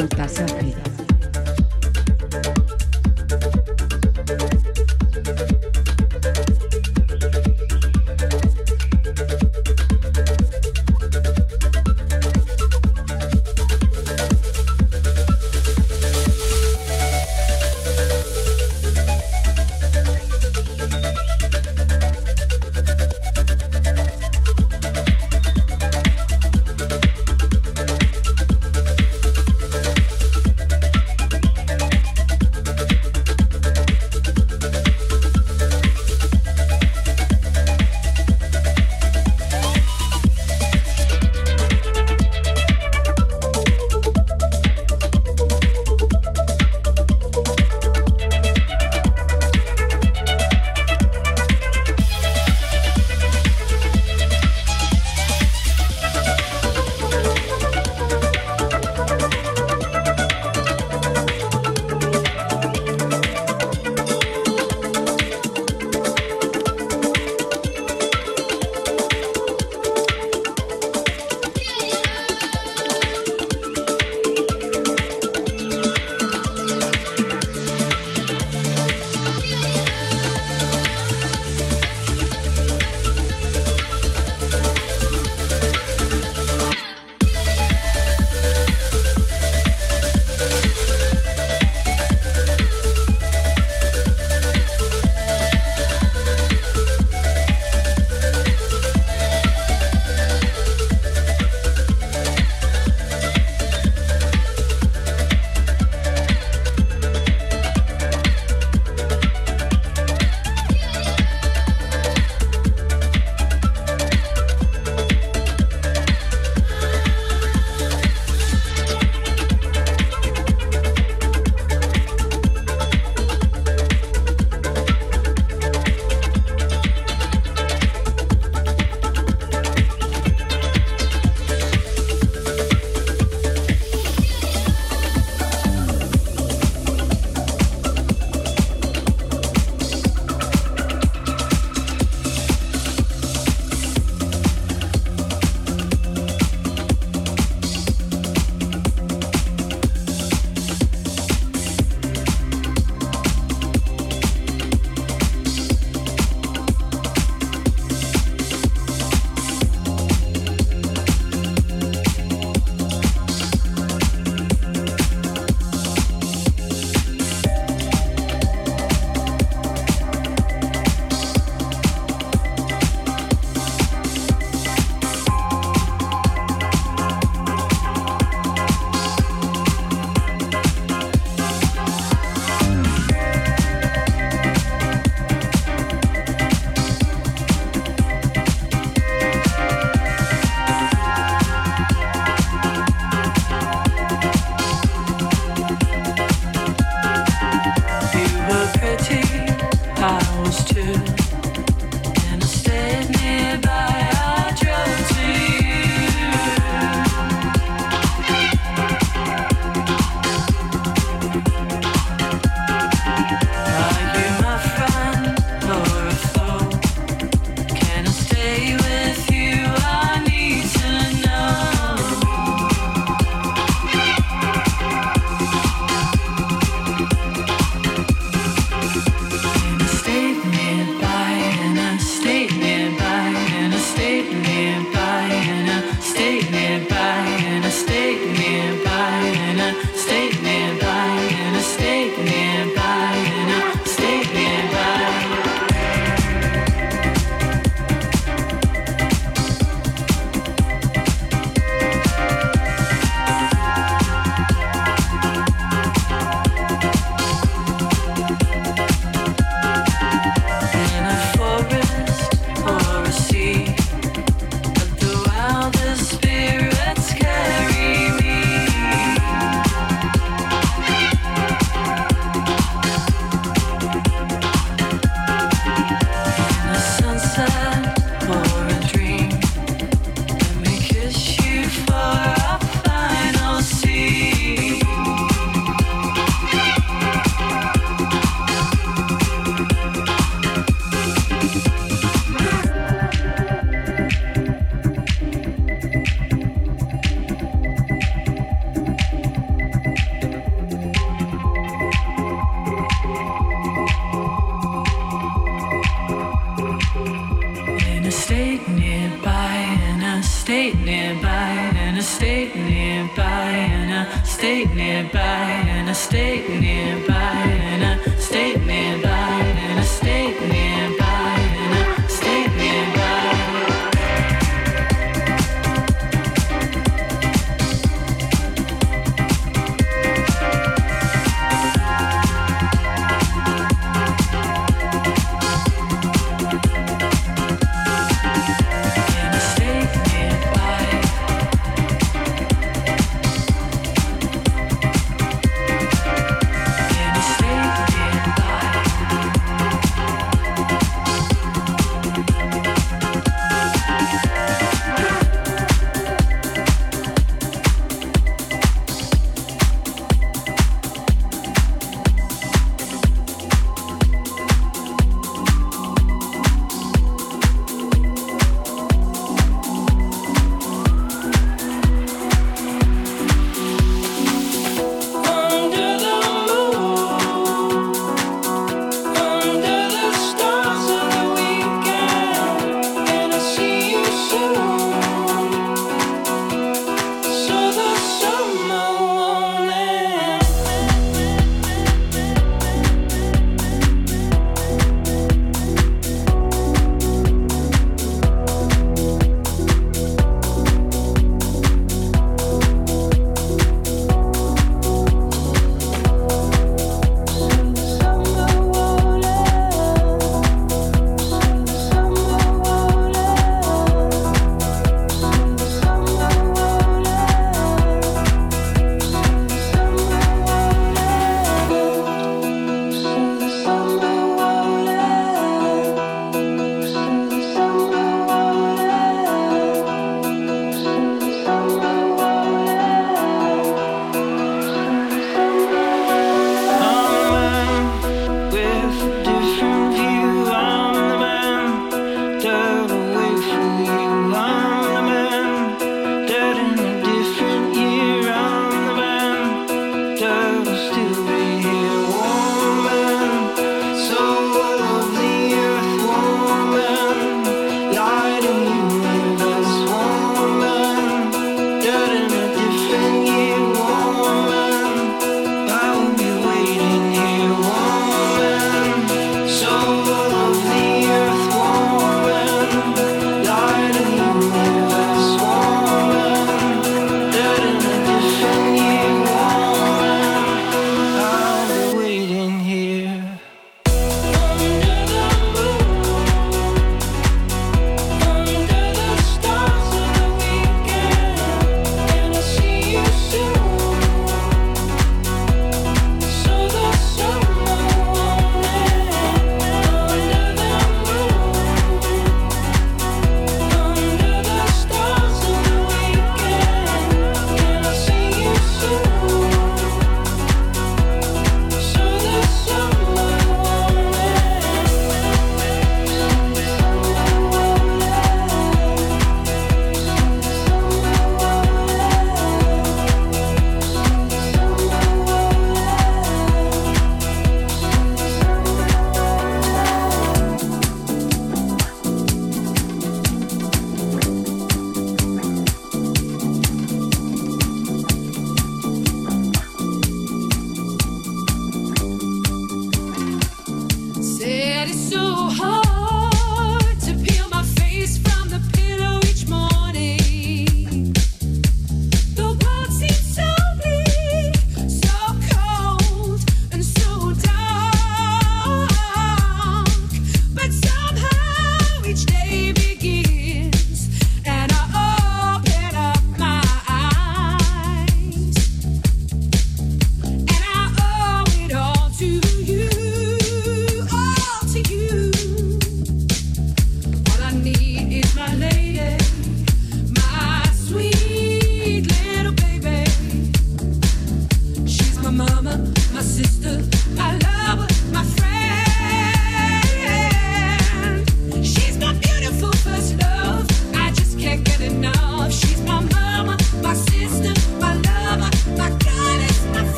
del pasaje.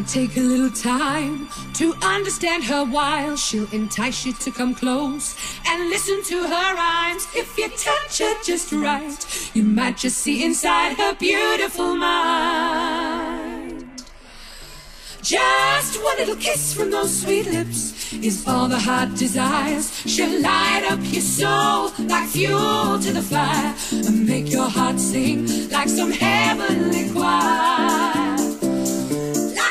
Might take a little time to understand her while she'll entice you to come close and listen to her rhymes. If you touch her just right, you might just see inside her beautiful mind. Just one little kiss from those sweet lips is all the heart desires. She'll light up your soul like fuel to the fire and make your heart sing like some heavenly choir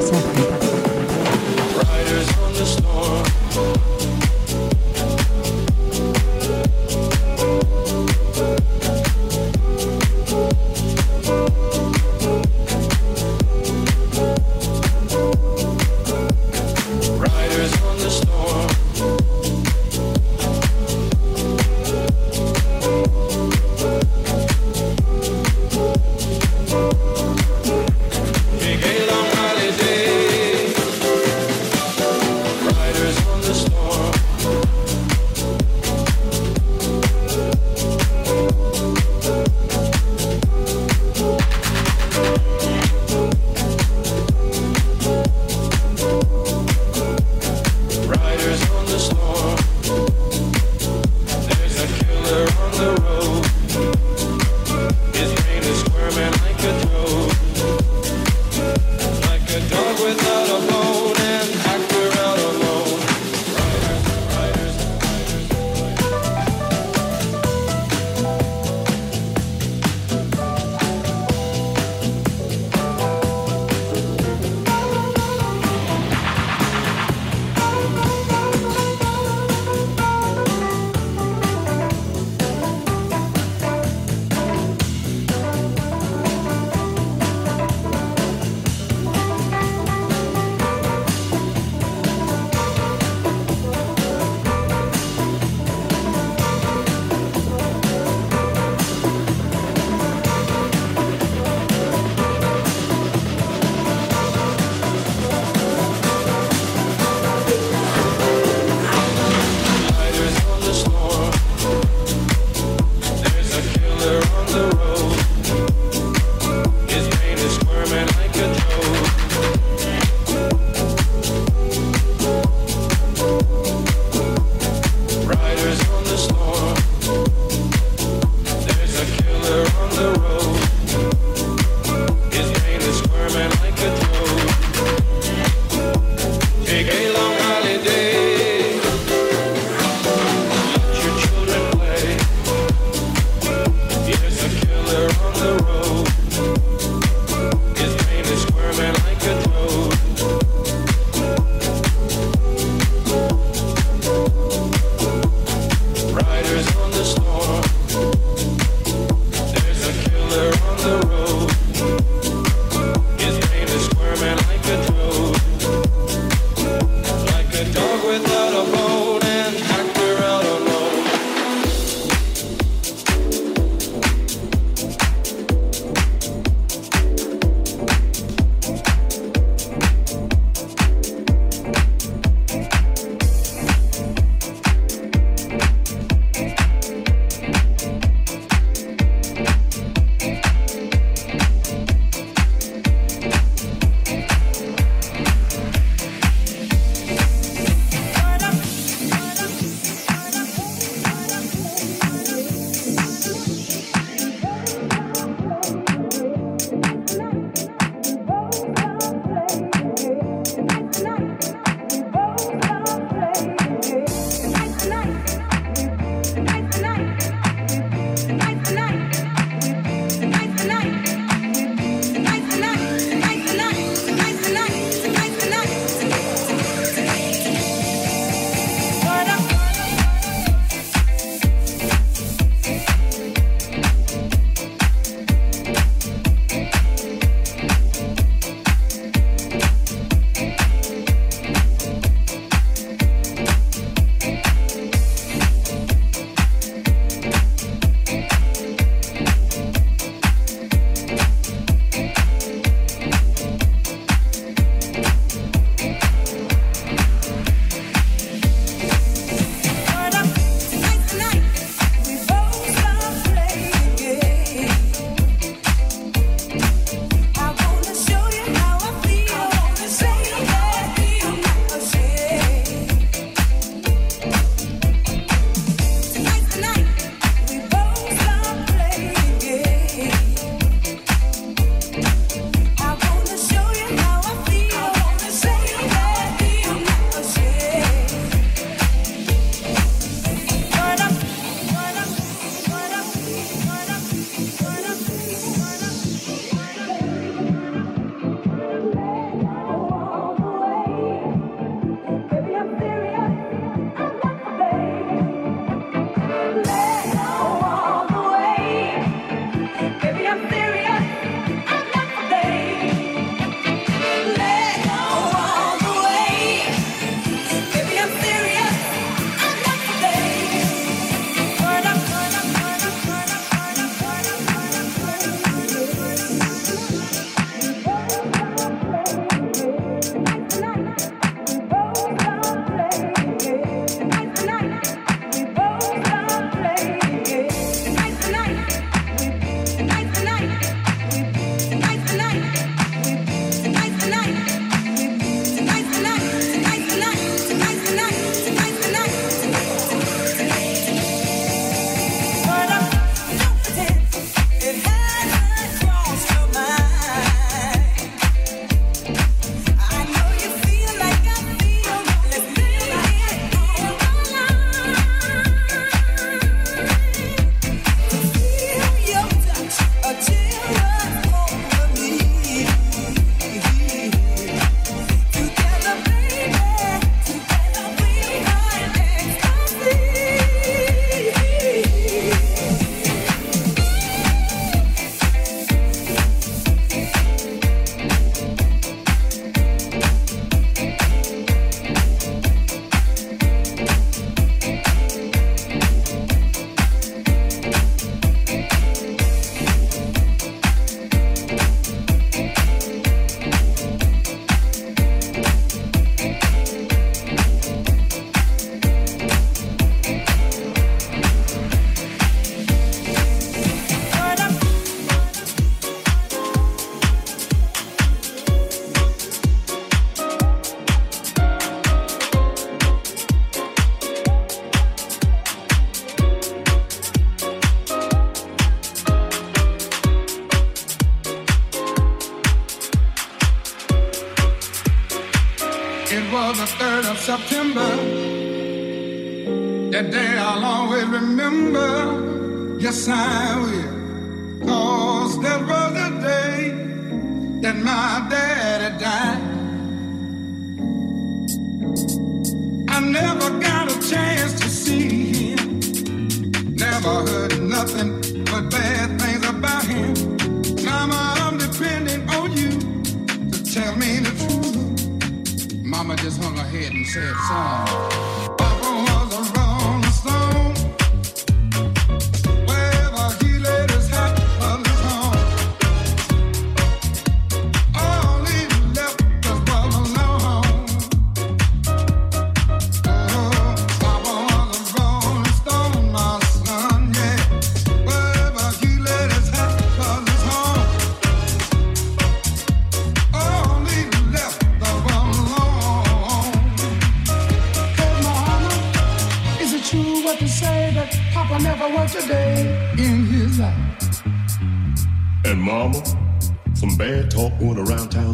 下。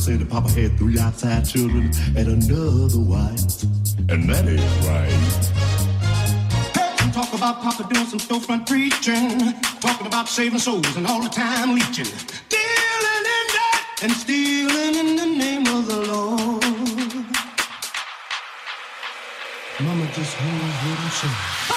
Say that Papa had three outside children and another wife. And that ain't right. Talk about Papa doing some storefront preaching, talking about saving souls and all the time leeching, dealing in that and stealing in the name of the Lord. Mama just hung her head and said,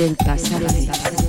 del pasado.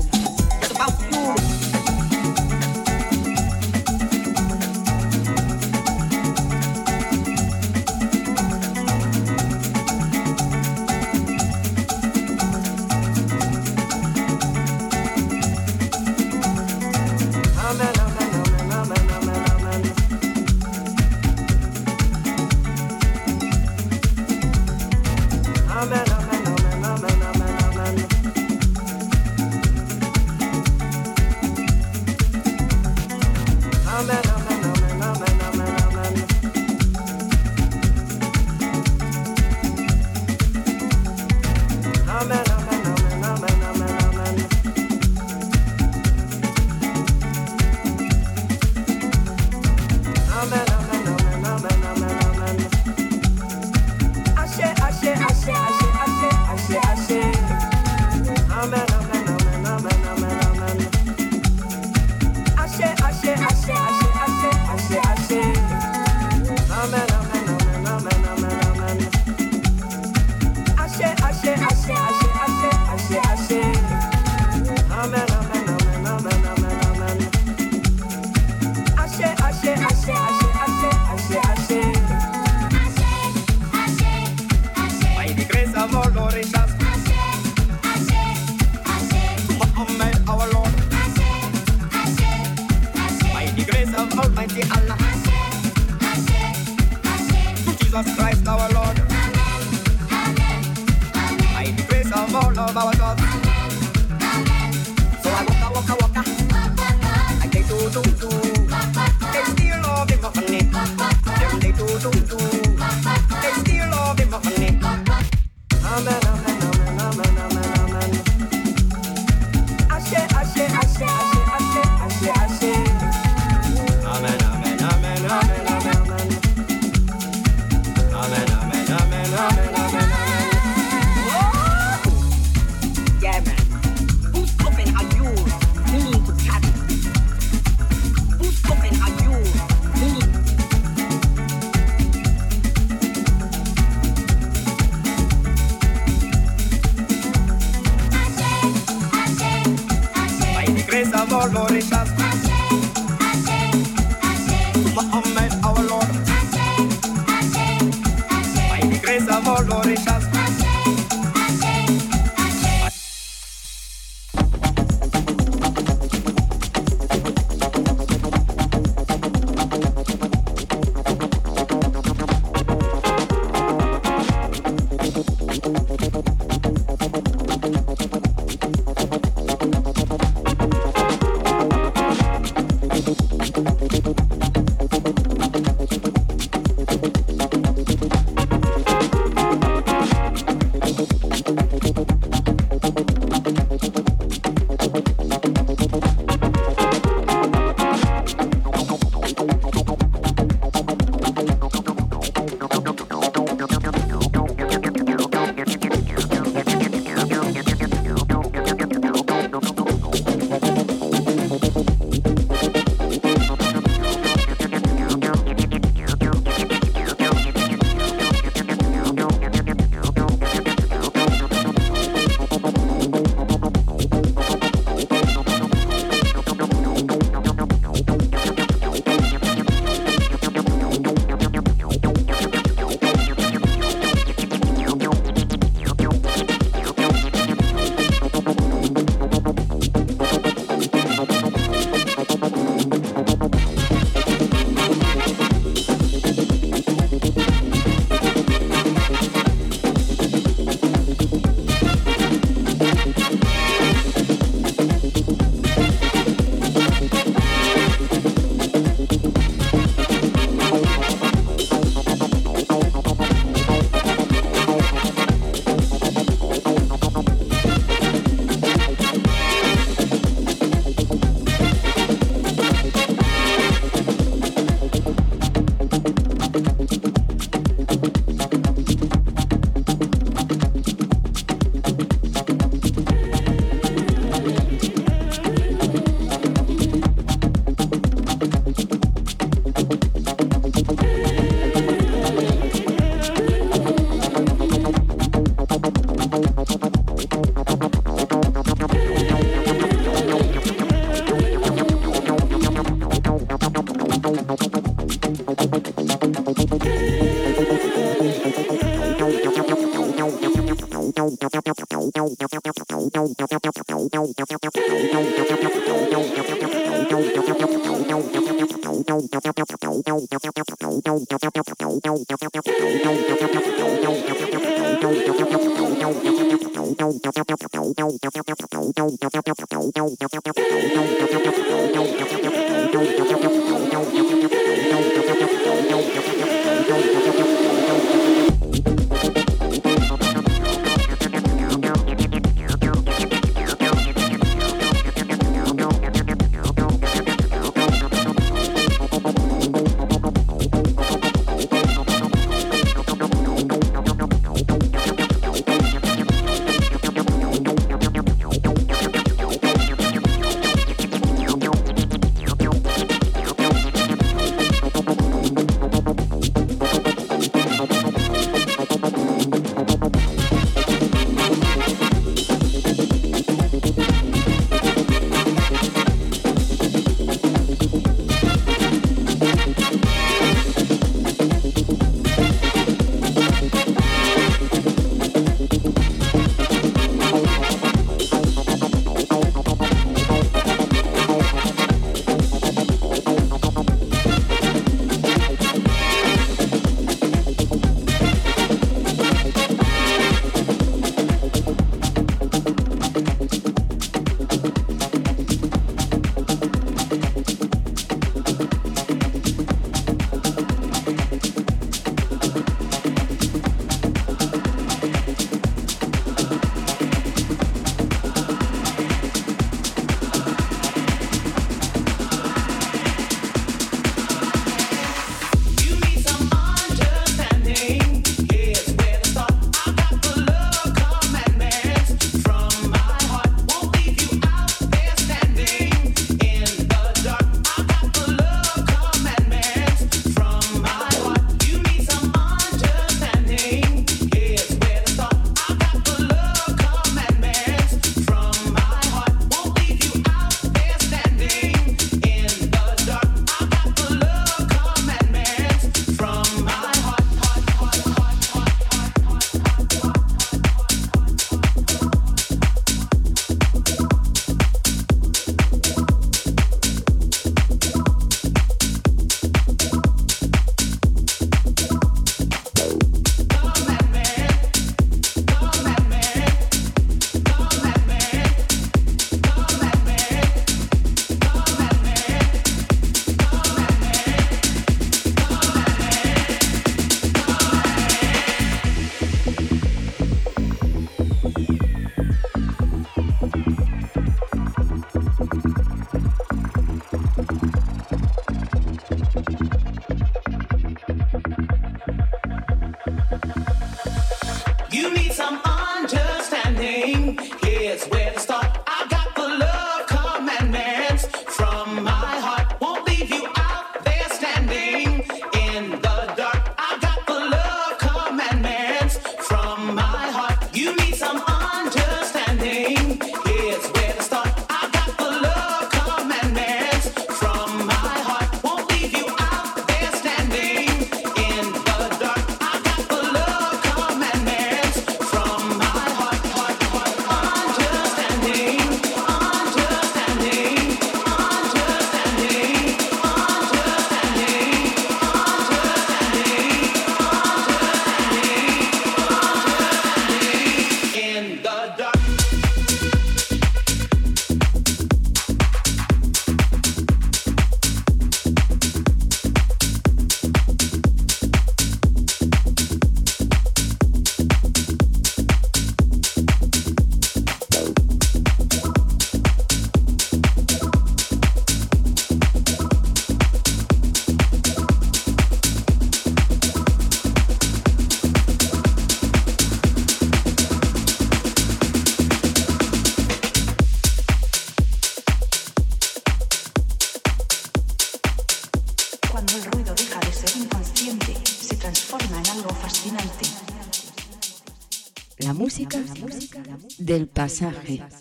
La música del pasaje.